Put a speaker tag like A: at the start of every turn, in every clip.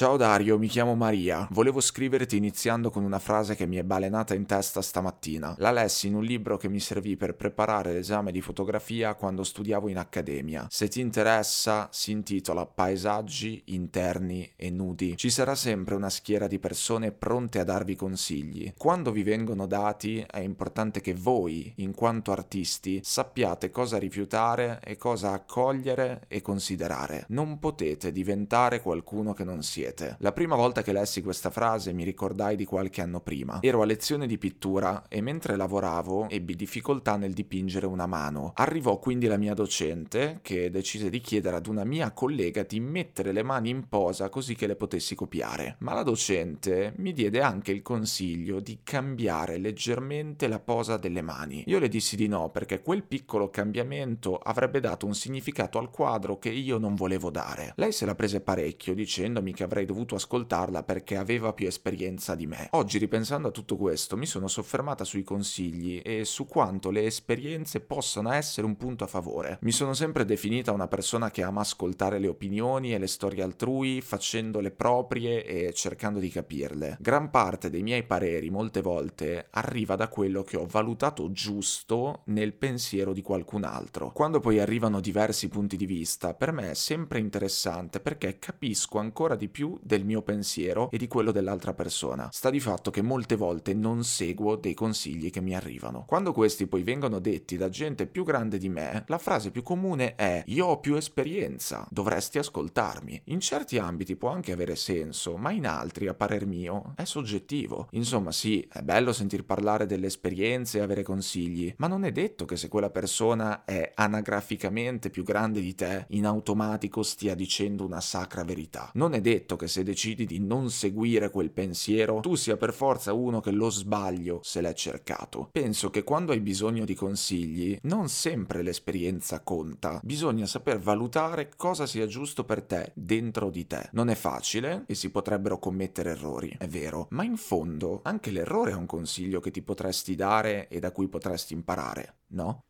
A: Ciao Dario, mi chiamo Maria. Volevo scriverti iniziando con una frase che mi è balenata in testa stamattina. La lessi in un libro che mi servì per preparare l'esame di fotografia quando studiavo in accademia. Se ti interessa, si intitola Paesaggi interni e nudi. Ci sarà sempre una schiera di persone pronte a darvi consigli. Quando vi vengono dati è importante che voi, in quanto artisti, sappiate cosa rifiutare e cosa accogliere e considerare. Non potete diventare qualcuno che non sia siete. La prima volta che lessi questa frase mi ricordai di qualche anno prima. Ero a lezione di pittura e mentre lavoravo ebbi difficoltà nel dipingere una mano. Arrivò quindi la mia docente che decise di chiedere ad una mia collega di mettere le mani in posa così che le potessi copiare. Ma la docente mi diede anche il consiglio di cambiare leggermente la posa delle mani. Io le dissi di no perché quel piccolo cambiamento avrebbe dato un significato al quadro che io non volevo dare. Lei se la prese parecchio dicendomi che avrei dovuto ascoltarla perché aveva più esperienza di me. Oggi, ripensando a tutto questo, mi sono soffermata sui consigli e su quanto le esperienze possano essere un punto a favore. Mi sono sempre definita una persona che ama ascoltare le opinioni e le storie altrui, facendole proprie e cercando di capirle. Gran parte dei miei pareri, molte volte, arriva da quello che ho valutato giusto nel pensiero di qualcun altro. Quando poi arrivano diversi punti di vista, per me è sempre interessante perché capisco ancora di più più del mio pensiero e di quello dell'altra persona. Sta di fatto che molte volte non seguo dei consigli che mi arrivano. Quando questi poi vengono detti da gente più grande di me, la frase più comune è io ho più esperienza, dovresti ascoltarmi. In certi ambiti può anche avere senso, ma in altri, a parer mio, è soggettivo. Insomma, sì, è bello sentir parlare delle esperienze e avere consigli, ma non è detto che se quella persona è anagraficamente più grande di te, in automatico stia dicendo una sacra verità. Non è detto detto che se decidi di non seguire quel pensiero, tu sia per forza uno che lo sbaglio se l'è cercato. Penso che quando hai bisogno di consigli, non sempre l'esperienza conta. Bisogna saper valutare cosa sia giusto per te, dentro di te. Non è facile e si potrebbero commettere errori, è vero, ma in fondo anche l'errore è un consiglio che ti potresti dare e da cui potresti imparare, no?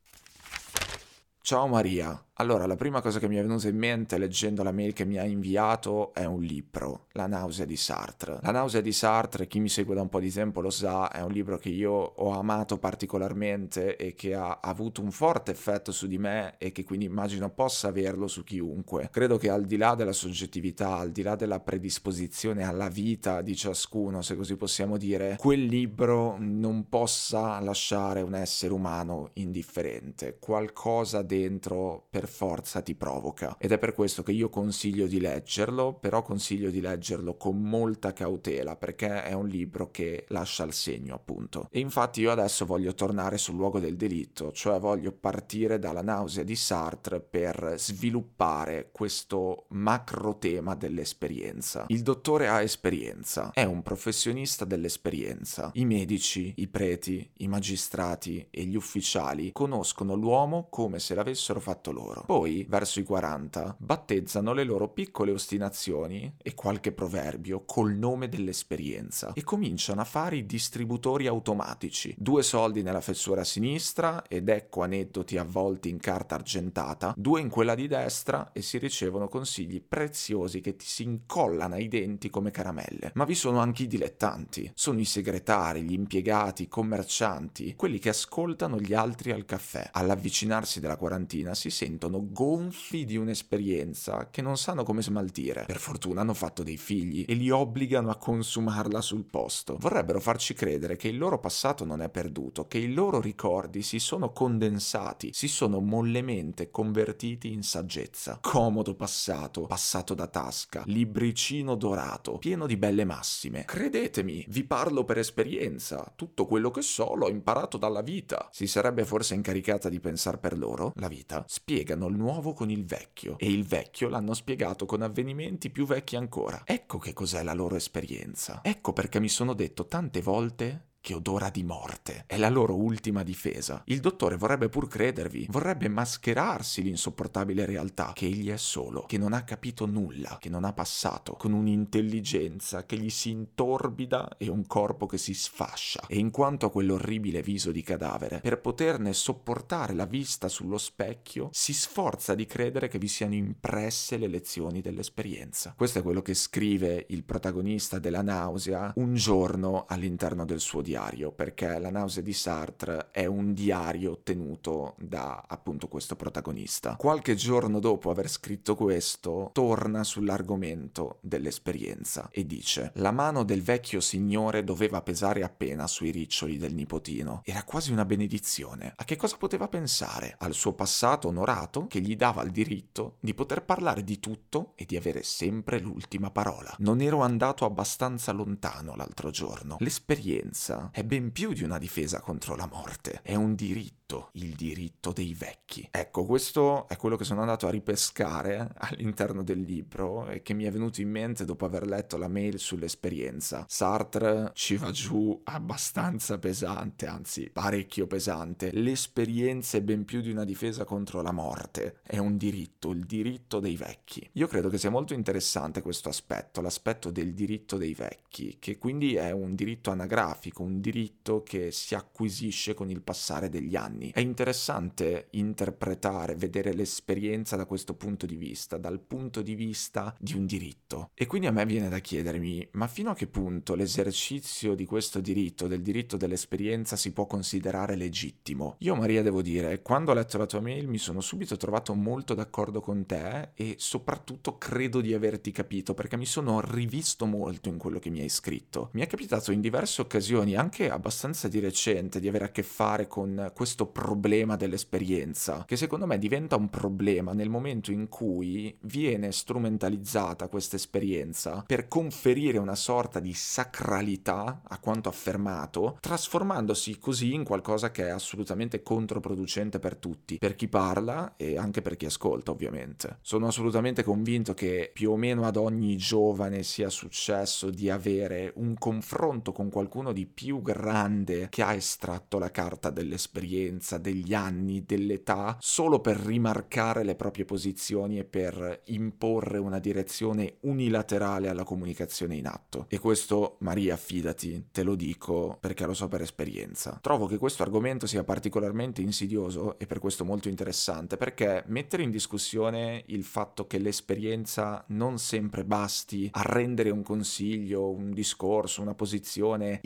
A: Ciao Maria, allora, la prima cosa che mi è venuta in mente leggendo la mail che mi ha inviato è un libro, La nausea di Sartre. La nausea di Sartre, chi mi segue da un po' di tempo lo sa, è un libro che io ho amato particolarmente e che ha avuto un forte effetto su di me e che quindi immagino possa averlo su chiunque. Credo che al di là della soggettività, al di là della predisposizione alla vita di ciascuno, se così possiamo dire, quel libro non possa lasciare un essere umano indifferente. Qualcosa dentro per forza ti provoca ed è per questo che io consiglio di leggerlo, però consiglio di leggerlo con molta cautela perché è un libro che lascia il segno appunto. E infatti io adesso voglio tornare sul luogo del delitto, cioè voglio partire dalla nausea di Sartre per sviluppare questo macro tema dell'esperienza. Il dottore ha esperienza, è un professionista dell'esperienza. I medici, i preti, i magistrati e gli ufficiali conoscono l'uomo come se l'avessero fatto loro loro. Poi, verso i 40, battezzano le loro piccole ostinazioni e qualche proverbio col nome dell'esperienza e cominciano a fare i distributori automatici. Due soldi nella fessura sinistra ed ecco aneddoti avvolti in carta argentata, due in quella di destra e si ricevono consigli preziosi che ti si incollano ai denti come caramelle. Ma vi sono anche i dilettanti, sono i segretari, gli impiegati, i commercianti, quelli che ascoltano gli altri al caffè. All'avvicinarsi della quarantina si sentono sentono gonfi di un'esperienza che non sanno come smaltire. Per fortuna hanno fatto dei figli e li obbligano a consumarla sul posto. Vorrebbero farci credere che il loro passato non è perduto, che i loro ricordi si sono condensati, si sono mollemente convertiti in saggezza. Comodo passato, passato da tasca, libricino dorato, pieno di belle massime. Credetemi, vi parlo per esperienza. Tutto quello che so l'ho imparato dalla vita. Si sarebbe forse incaricata di pensare per loro, la vita, spiegano spiegano il nuovo con il vecchio e il vecchio l'hanno spiegato con avvenimenti più vecchi ancora. Ecco che cos'è la loro esperienza. Ecco perché mi sono detto tante volte che odora di morte. È la loro ultima difesa. Il dottore vorrebbe pur credervi, vorrebbe mascherarsi l'insopportabile realtà che egli è solo, che non ha capito nulla, che non ha passato, con un'intelligenza che gli si intorbida e un corpo che si sfascia. E in quanto a quell'orribile viso di cadavere, per poterne sopportare la vista sullo specchio, si sforza di credere che vi siano impresse le lezioni dell'esperienza. Questo è quello che scrive il protagonista della nausea un giorno all'interno del suo diario, perché la nausea di Sartre è un diario tenuto da appunto questo protagonista. Qualche giorno dopo aver scritto questo, torna sull'argomento dell'esperienza e dice: La mano del vecchio signore doveva pesare appena sui riccioli del nipotino. Era quasi una benedizione. A che cosa poteva pensare? Al suo passato onorato che gli dava il diritto di poter parlare di tutto e di avere sempre l'ultima parola. Non ero andato abbastanza lontano l'altro giorno. L'esperienza è ben più di una difesa contro la morte, è un diritto, il diritto dei vecchi. Ecco, questo è quello che sono andato a ripescare all'interno del libro e che mi è venuto in mente dopo aver letto la mail sull'esperienza. Sartre ci va giù abbastanza pesante, anzi parecchio pesante. L'esperienza è ben più di una difesa contro la morte, è un diritto, il diritto dei vecchi. Io credo che sia molto interessante questo aspetto, l'aspetto del diritto dei vecchi, che quindi è un diritto anagrafico, un diritto che si acquisisce con il passare degli anni. È interessante interpretare, vedere l'esperienza da questo punto di vista, dal punto di vista di un diritto. E quindi a me viene da chiedermi, ma fino a che punto l'esercizio di questo diritto, del diritto dell'esperienza, si può considerare legittimo? Io Maria devo dire, quando ho letto la tua mail mi sono subito trovato molto d'accordo con te e soprattutto credo di averti capito perché mi sono rivisto molto in quello che mi hai scritto. Mi è capitato in diverse occasioni, anche abbastanza di recente, di avere a che fare con questo problema dell'esperienza, che secondo me diventa un problema nel momento in cui viene strumentalizzata questa esperienza per conferire una sorta di sacralità a quanto affermato, trasformandosi così in qualcosa che è assolutamente controproducente per tutti, per chi parla e anche per chi ascolta ovviamente. Sono assolutamente convinto che più o meno ad ogni giovane sia successo di avere un confronto con qualcuno di più grande che ha estratto la carta dell'esperienza, degli anni, dell'età, solo per rimarcare le proprie posizioni e per imporre una direzione unilaterale alla comunicazione in atto. E questo, Maria, fidati, te lo dico perché lo so per esperienza. Trovo che questo argomento sia particolarmente insidioso e per questo molto interessante, perché mettere in discussione il fatto che l'esperienza non sempre basti a rendere un consiglio, un discorso, una posizione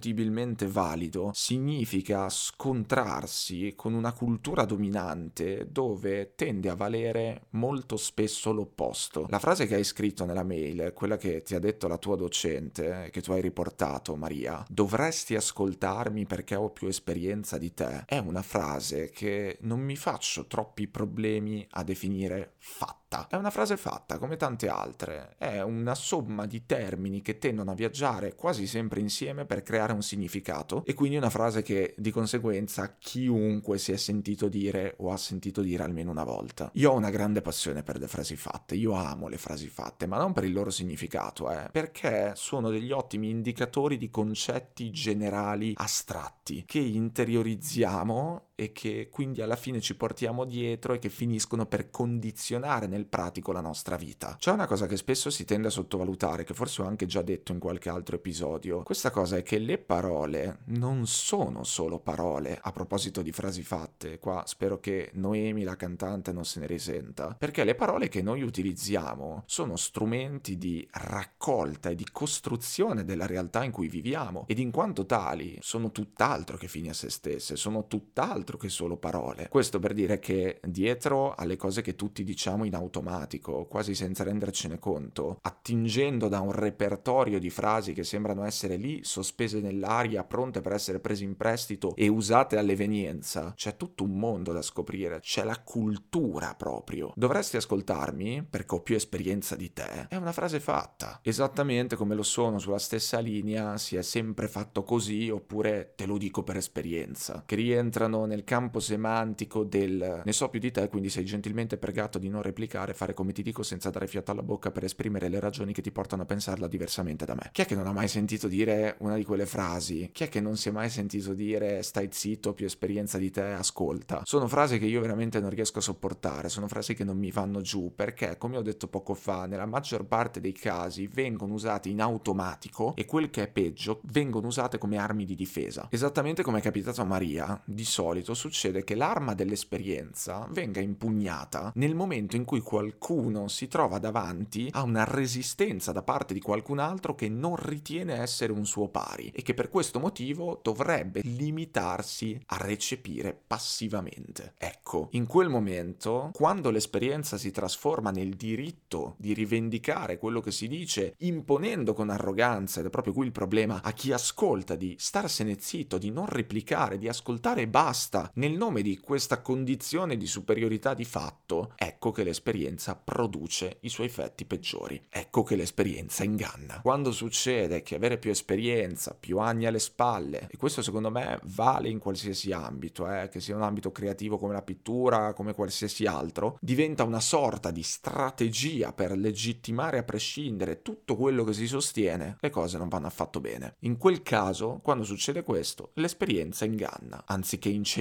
A: indiscutibilmente valido, significa scontrarsi con una cultura dominante dove tende a valere molto spesso l'opposto. La frase che hai scritto nella mail, quella che ti ha detto la tua docente, che tu hai riportato, Maria, dovresti ascoltarmi perché ho più esperienza di te, è una frase che non mi faccio troppi problemi a definire fatta fatta. È una frase fatta, come tante altre. È una somma di termini che tendono a viaggiare quasi sempre insieme per creare un significato e quindi una frase che di conseguenza chiunque si è sentito dire o ha sentito dire almeno una volta. Io ho una grande passione per le frasi fatte, io amo le frasi fatte, ma non per il loro significato, eh, perché sono degli ottimi indicatori di concetti generali astratti che interiorizziamo e che quindi alla fine ci portiamo dietro e che finiscono per condizionare nel pratico la nostra vita. C'è una cosa che spesso si tende a sottovalutare, che forse ho anche già detto in qualche altro episodio. Questa cosa è che le parole non sono solo parole. A proposito di frasi fatte, qua spero che Noemi, la cantante, non se ne risenta, perché le parole che noi utilizziamo sono strumenti di raccolta e di costruzione della realtà in cui viviamo ed in quanto tali sono tutt'altro che fini a se stesse, sono tutt'altro altro che solo parole. Questo per dire che dietro alle cose che tutti diciamo in automatico, quasi senza rendercene conto, attingendo da un repertorio di frasi che sembrano essere lì sospese nell'aria, pronte per essere prese in prestito e usate all'evenienza, c'è tutto un mondo da scoprire, c'è la cultura proprio. Dovresti ascoltarmi perché ho più esperienza di te. È una frase fatta. Esattamente come lo sono sulla stessa linea, si è sempre fatto così oppure te lo dico per esperienza, che rientrano nel nel campo semantico del ne so più di te, quindi sei gentilmente pregato di non replicare, fare come ti dico senza dare fiato alla bocca per esprimere le ragioni che ti portano a pensarla diversamente da me. Chi è che non ha mai sentito dire una di quelle frasi? Chi è che non si è mai sentito dire stai zitto, più esperienza di te, ascolta? Sono frasi che io veramente non riesco a sopportare, sono frasi che non mi vanno giù perché, come ho detto poco fa, nella maggior parte dei casi vengono usati in automatico e quel che è peggio, vengono usate come armi di difesa. Esattamente come è capitato a Maria, di solito succede che l'arma dell'esperienza venga impugnata nel momento in cui qualcuno si trova davanti a una resistenza da parte di qualcun altro che non ritiene essere un suo pari e che per questo motivo dovrebbe limitarsi a recepire passivamente. Ecco, in quel momento, quando l'esperienza si trasforma nel diritto di rivendicare quello che si dice, imponendo con arroganza, ed è proprio qui il problema, a chi ascolta di starsene zitto, di non replicare, di ascoltare e basta, nel nome di questa condizione di superiorità di fatto, ecco che l'esperienza produce i suoi effetti peggiori. Ecco che l'esperienza inganna. Quando succede che avere più esperienza, più anni alle spalle, e questo secondo me vale in qualsiasi ambito, eh, che sia un ambito creativo come la pittura, come qualsiasi altro, diventa una sorta di strategia per legittimare a prescindere tutto quello che si sostiene, le cose non vanno affatto bene. In quel caso, quando succede questo, l'esperienza inganna, anziché incentivare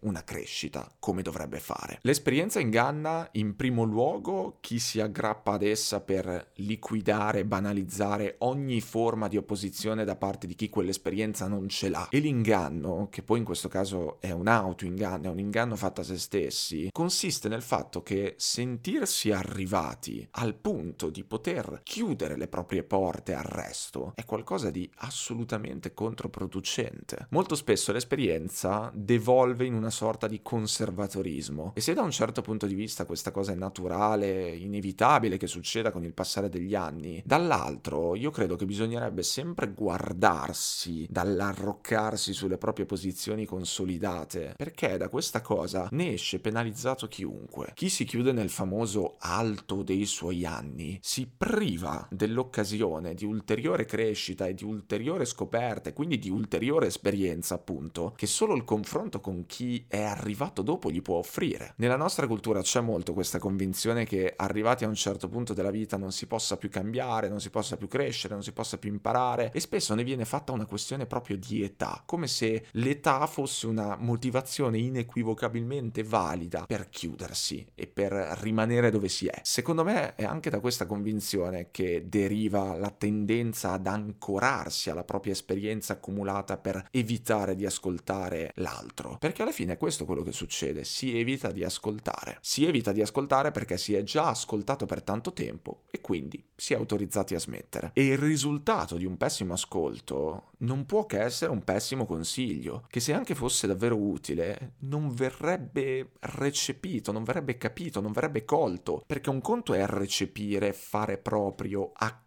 A: una crescita come dovrebbe fare. L'esperienza inganna in primo luogo chi si aggrappa ad essa per liquidare, banalizzare ogni forma di opposizione da parte di chi quell'esperienza non ce l'ha. E l'inganno, che poi in questo caso è un autoinganno, è un inganno fatto a se stessi, consiste nel fatto che sentirsi arrivati al punto di poter chiudere le proprie porte al resto è qualcosa di assolutamente controproducente. Molto spesso l'esperienza devolve in una sorta di conservatorismo e se da un certo punto di vista questa cosa è naturale, inevitabile che succeda con il passare degli anni, dall'altro io credo che bisognerebbe sempre guardarsi dall'arroccarsi sulle proprie posizioni consolidate, perché da questa cosa ne esce penalizzato chiunque. Chi si chiude nel famoso alto dei suoi anni si priva dell'occasione di ulteriore crescita e di ulteriore scoperta e quindi di ulteriore esperienza, appunto, che solo il confronto con chi è arrivato dopo gli può offrire. Nella nostra cultura c'è molto questa convinzione che arrivati a un certo punto della vita non si possa più cambiare, non si possa più crescere, non si possa più imparare e spesso ne viene fatta una questione proprio di età, come se l'età fosse una motivazione inequivocabilmente valida per chiudersi e per rimanere dove si è. Secondo me è anche da questa convinzione che deriva la tendenza ad ancorarsi alla propria esperienza accumulata per evitare di ascoltare l'altro, perché alla fine è questo quello che succede, si evita di ascoltare. Si evita di ascoltare perché si è già ascoltato per tanto tempo e quindi si è autorizzati a smettere. E il risultato di un pessimo ascolto non può che essere un pessimo consiglio, che se anche fosse davvero utile, non verrebbe recepito, non verrebbe capito, non verrebbe colto, perché un conto è recepire, fare proprio, accogliere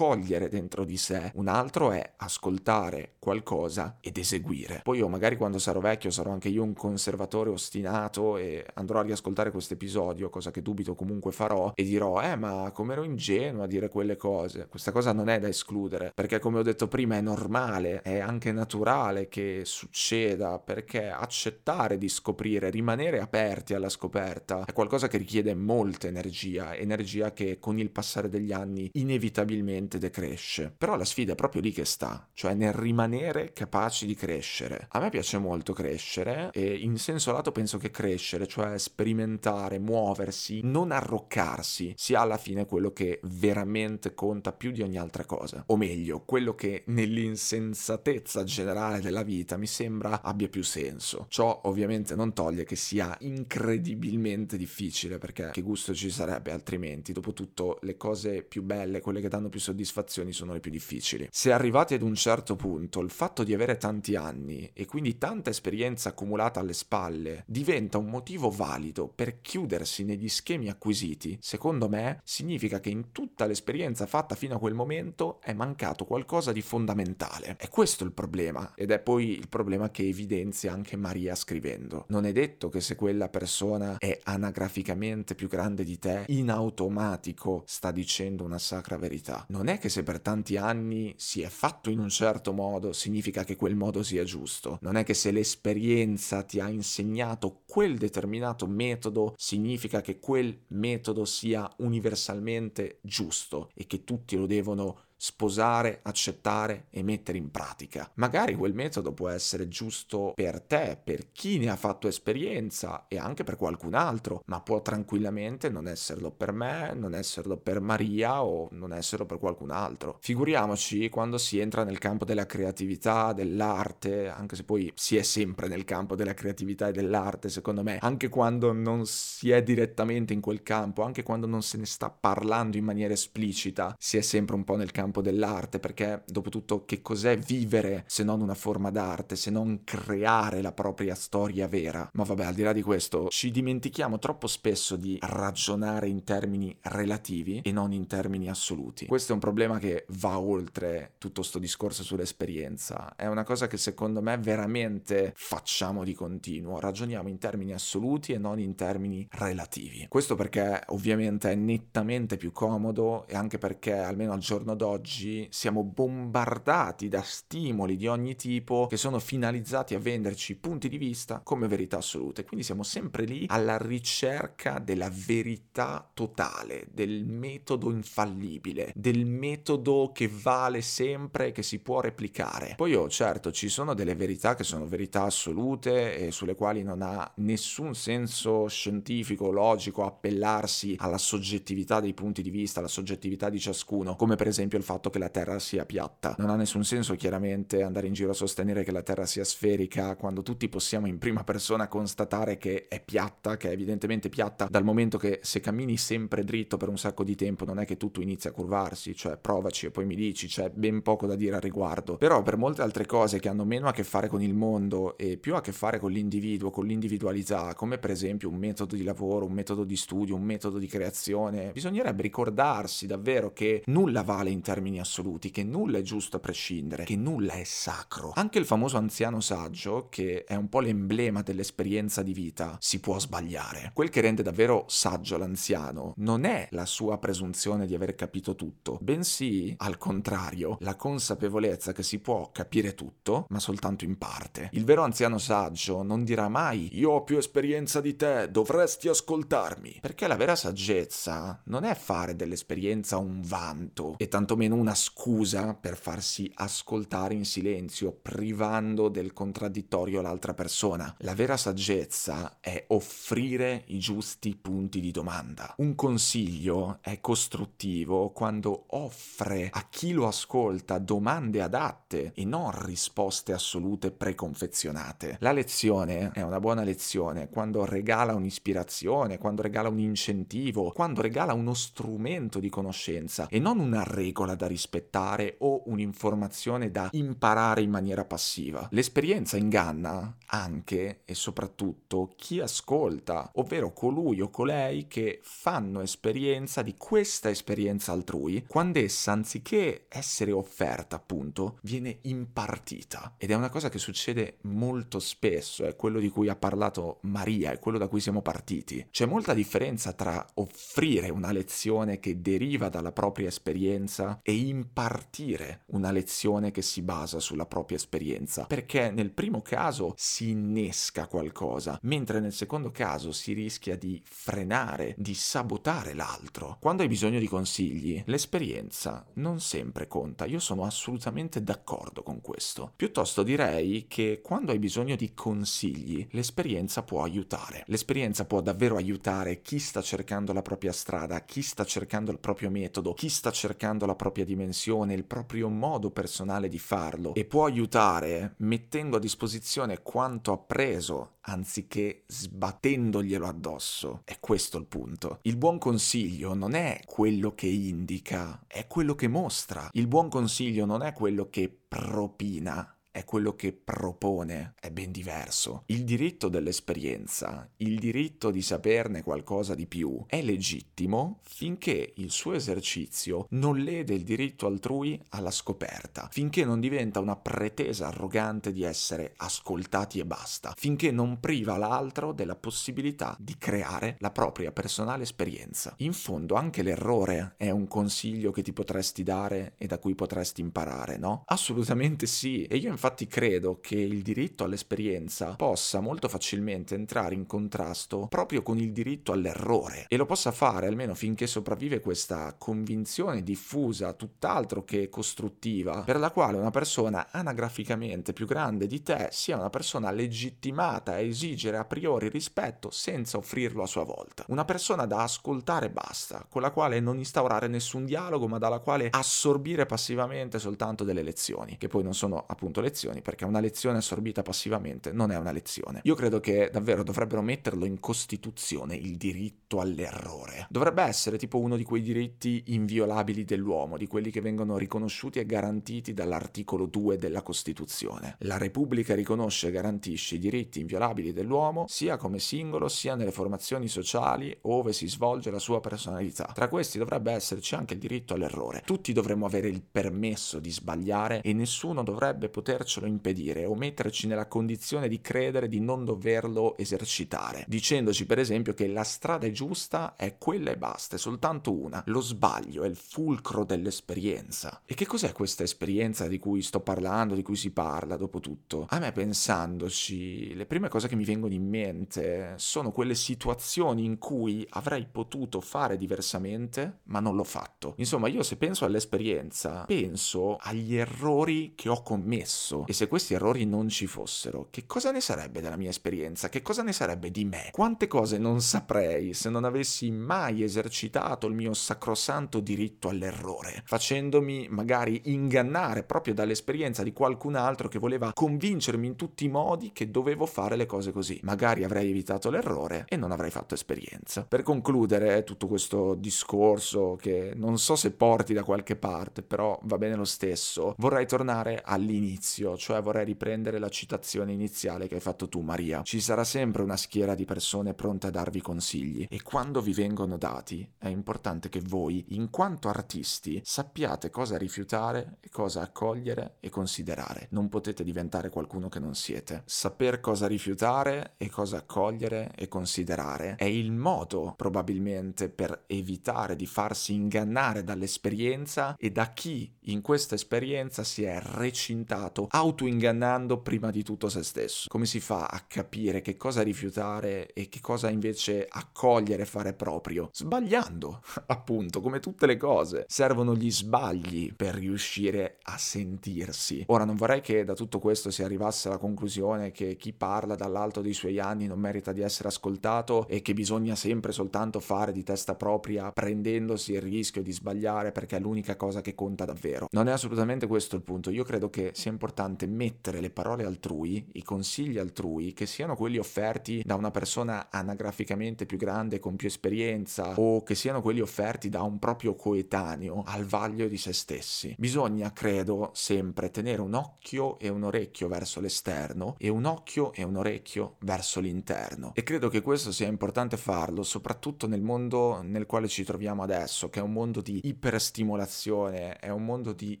A: dentro di sé, un altro è ascoltare qualcosa ed eseguire. Poi io magari quando sarò vecchio sarò anche io un conservatore ostinato e andrò a riascoltare questo episodio, cosa che dubito comunque farò, e dirò, eh ma come ero ingenuo a dire quelle cose. Questa cosa non è da escludere, perché come ho detto prima è normale, è anche naturale che succeda, perché accettare di scoprire, rimanere aperti alla scoperta, è qualcosa che richiede molta energia, energia che con il passare degli anni inevitabilmente decresce. Però la sfida è proprio lì che sta, cioè nel rimanere capaci di crescere. A me piace molto crescere e in senso lato penso che crescere, cioè sperimentare, muoversi, non arroccarsi, sia alla fine quello che veramente conta più di ogni altra cosa. O meglio, quello che nell'insensatezza generale della vita mi sembra abbia più senso. Ciò ovviamente non toglie che sia incredibilmente difficile perché che gusto ci sarebbe altrimenti. Dopotutto le cose più belle, quelle che danno più soddisfazioni sono le più difficili. Se arrivati ad un certo punto il fatto di avere tanti anni e quindi tanta esperienza accumulata alle spalle diventa un motivo valido per chiudersi negli schemi acquisiti, secondo me significa che in tutta l'esperienza fatta fino a quel momento è mancato qualcosa di fondamentale. È questo il problema ed è poi il problema che evidenzia anche Maria scrivendo. Non è detto che se quella persona è anagraficamente più grande di te, in automatico sta dicendo una sacra verità. Non non è che se per tanti anni si è fatto in un certo modo significa che quel modo sia giusto, non è che se l'esperienza ti ha insegnato quel determinato metodo significa che quel metodo sia universalmente giusto e che tutti lo devono sposare, accettare e mettere in pratica. Magari quel metodo può essere giusto per te, per chi ne ha fatto esperienza e anche per qualcun altro, ma può tranquillamente non esserlo per me, non esserlo per Maria o non esserlo per qualcun altro. Figuriamoci quando si entra nel campo della creatività, dell'arte, anche se poi si è sempre nel campo della creatività e dell'arte, secondo me, anche quando non si è direttamente in quel campo, anche quando non se ne sta parlando in maniera esplicita, si è sempre un po' nel campo campo dell'arte, perché dopo tutto che cos'è vivere se non una forma d'arte, se non creare la propria storia vera? Ma vabbè, al di là di questo, ci dimentichiamo troppo spesso di ragionare in termini relativi e non in termini assoluti. Questo è un problema che va oltre tutto sto discorso sull'esperienza, è una cosa che secondo me veramente facciamo di continuo, ragioniamo in termini assoluti e non in termini relativi. Questo perché ovviamente è nettamente più comodo e anche perché almeno al giorno d'oggi oggi siamo bombardati da stimoli di ogni tipo che sono finalizzati a venderci punti di vista come verità assolute. Quindi siamo sempre lì alla ricerca della verità totale, del metodo infallibile, del metodo che vale sempre e che si può replicare. Poi oh, certo, ci sono delle verità che sono verità assolute e sulle quali non ha nessun senso scientifico, logico appellarsi alla soggettività dei punti di vista, alla soggettività di ciascuno, come per esempio il fatto che la Terra sia piatta. Non ha nessun senso chiaramente andare in giro a sostenere che la Terra sia sferica quando tutti possiamo in prima persona constatare che è piatta, che è evidentemente piatta dal momento che se cammini sempre dritto per un sacco di tempo non è che tutto inizia a curvarsi, cioè provaci e poi mi dici, c'è ben poco da dire al riguardo. Però per molte altre cose che hanno meno a che fare con il mondo e più a che fare con l'individuo, con l'individualità, come per esempio un metodo di lavoro, un metodo di studio, un metodo di creazione, bisognerebbe ricordarsi davvero che nulla vale in termini assoluti, che nulla è giusto a prescindere, che nulla è sacro. Anche il famoso anziano saggio, che è un po' l'emblema dell'esperienza di vita, si può sbagliare. Quel che rende davvero saggio l'anziano non è la sua presunzione di aver capito tutto, bensì, al contrario, la consapevolezza che si può capire tutto, ma soltanto in parte. Il vero anziano saggio non dirà mai io ho più esperienza di te, dovresti ascoltarmi, perché la vera saggezza non è fare dell'esperienza un vanto e tanto tantomeno una scusa per farsi ascoltare in silenzio, privando del contraddittorio l'altra persona. La vera saggezza è offrire i giusti punti di domanda. Un consiglio è costruttivo quando offre a chi lo ascolta domande adatte e non risposte assolute preconfezionate. La lezione è una buona lezione quando regala un'ispirazione, quando regala un incentivo, quando regala uno strumento di conoscenza e non una regola da rispettare o un'informazione da imparare in maniera passiva. L'esperienza inganna anche e soprattutto chi ascolta, ovvero colui o colei che fanno esperienza di questa esperienza altrui, quando essa, anziché essere offerta, appunto, viene impartita. Ed è una cosa che succede molto spesso, è quello di cui ha parlato Maria, è quello da cui siamo partiti. C'è molta differenza tra offrire una lezione che deriva dalla propria esperienza e impartire una lezione che si basa sulla propria esperienza, perché nel primo caso si innesca qualcosa, mentre nel secondo caso si rischia di frenare, di sabotare l'altro. Quando hai bisogno di consigli, l'esperienza non sempre conta, io sono assolutamente d'accordo con questo. Piuttosto direi che quando hai bisogno di consigli, l'esperienza può aiutare. L'esperienza può davvero aiutare chi sta cercando la propria strada, chi sta cercando il proprio metodo, chi sta cercando la propria propria dimensione, il proprio modo personale di farlo e può aiutare mettendo a disposizione quanto appreso anziché sbattendoglielo addosso. È questo il punto. Il buon consiglio non è quello che indica, è quello che mostra. Il buon consiglio non è quello che propina, è quello che propone, è ben diverso. Il diritto dell'esperienza, il diritto di saperne qualcosa di più, è legittimo finché il suo esercizio non lede il diritto altrui alla scoperta, finché non diventa una pretesa arrogante di essere ascoltati e basta, finché non priva l'altro della possibilità di creare la propria personale esperienza. In fondo anche l'errore è un consiglio che ti potresti dare e da cui potresti imparare, no? Assolutamente sì, e io infatti credo che il diritto all'esperienza possa molto facilmente entrare in contrasto proprio con il diritto all'errore e lo possa fare almeno finché sopravvive questa convinzione diffusa, tutt'altro che costruttiva, per la quale una persona anagraficamente più grande di te sia una persona legittimata a esigere a priori rispetto senza offrirlo a sua volta. Una persona da ascoltare basta, con la quale non instaurare nessun dialogo, ma dalla quale assorbire passivamente soltanto delle lezioni, che poi non sono appunto lezioni, perché una lezione assorbita passivamente non è una lezione. Io credo che davvero dovrebbero metterlo in Costituzione il diritto all'errore. Dovrebbe essere tipo uno di quei diritti inviolabili dell'uomo, di quelli che vengono riconosciuti e garantiti dall'articolo 2 della Costituzione. La Repubblica riconosce e garantisce i diritti inviolabili dell'uomo sia come singolo sia nelle formazioni sociali ove si svolge la sua personalità. Tra questi dovrebbe esserci anche il diritto all'errore. Tutti dovremmo avere il permesso di sbagliare e nessuno dovrebbe potercelo impedire o metterci nella condizione di credere di non doverlo esercitare, dicendoci per esempio che la strada giusta è quella e basta, è soltanto una. Lo sbaglio è il fulcro dell'esperienza. E che cos'è questa esperienza di cui sto parlando, di cui si parla dopo tutto? A me pensandoci, le prime cose che mi vengono in mente sono quelle situazioni in cui avrei potuto fare diversamente, ma non l'ho fatto. Insomma, io se penso all'esperienza, penso agli errori che ho commesso e se questi errori non ci fossero, che cosa ne sarebbe della mia esperienza? Che cosa ne sarebbe di me? Quante cose non saprei se non avessi mai esercitato il mio sacrosanto diritto all'errore, facendomi magari ingannare proprio dall'esperienza di qualcun altro che voleva convincermi in tutti i modi che dovevo fare le cose così. Magari avrei evitato l'errore e non avrei fatto esperienza. Per concludere tutto questo discorso che non so se porti da qualche parte, però va bene lo stesso, vorrei tornare all'inizio, cioè vorrei riprendere la citazione iniziale che hai fatto tu Maria. Ci sarà sempre una schiera di persone pronte a darvi consigli e quando vi vengono dati è importante che voi, in quanto artisti, sappiate cosa rifiutare e cosa accogliere e considerare. Non potete diventare qualcuno che non siete. Saper cosa rifiutare e cosa accogliere e considerare è il modo probabilmente per evitare di farsi ingannare dall'esperienza e da chi in questa esperienza si è recintato autoingannando prima di tutto se stesso. Come si fa a capire che cosa rifiutare e che cosa invece accogliere e fare proprio? Sbagliando, appunto, come tutte le cose. Servono gli sbagli per riuscire a sentirsi. Ora non vorrei che da tutto questo si arrivasse alla conclusione che chi parla dall'alto dei suoi anni non merita di essere ascoltato e che bisogna sempre soltanto fare di testa propria prendendosi il rischio di sbagliare perché è l'unica cosa che conta davvero. Non è assolutamente questo il punto. Io credo che sia importante mettere le parole altrui, i consigli altrui, che siano quelli offerti da una persona anagraficamente più grande con più esperienza o che siano quelli offerti da un proprio coetaneo al vaglio di se stessi. Bisogna, credo, sempre tenere un occhio e un orecchio verso l'esterno e un occhio e un orecchio verso l'interno. E credo che questo sia importante farlo, soprattutto nel mondo nel quale ci troviamo adesso, che è un mondo di iperstimolazione, è un mondo di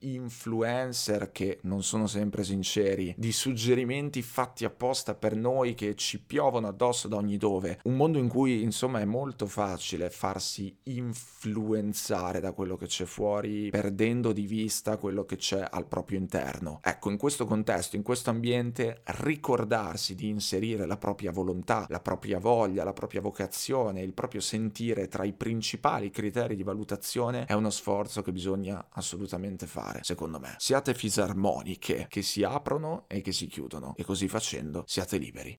A: influencer che non sono sempre sinceri, di suggerimenti fatti apposta per noi che ci piovono addosso da ogni dove. Un mondo in cui, insomma, è molto facile farsi influenzare da quello che c'è fuori, perdendo di vista quello che c'è al proprio interno. Ecco, in questo contesto, in questo ambiente, ricordarsi di inserire la propria volontà, la propria voglia, la propria vocazione, il proprio sentire tra i principali criteri di valutazione è uno sforzo che bisogna assolutamente fare, secondo me. Siate fisarmoniche che si aprono e che si chiudono e così facendo siate liberi.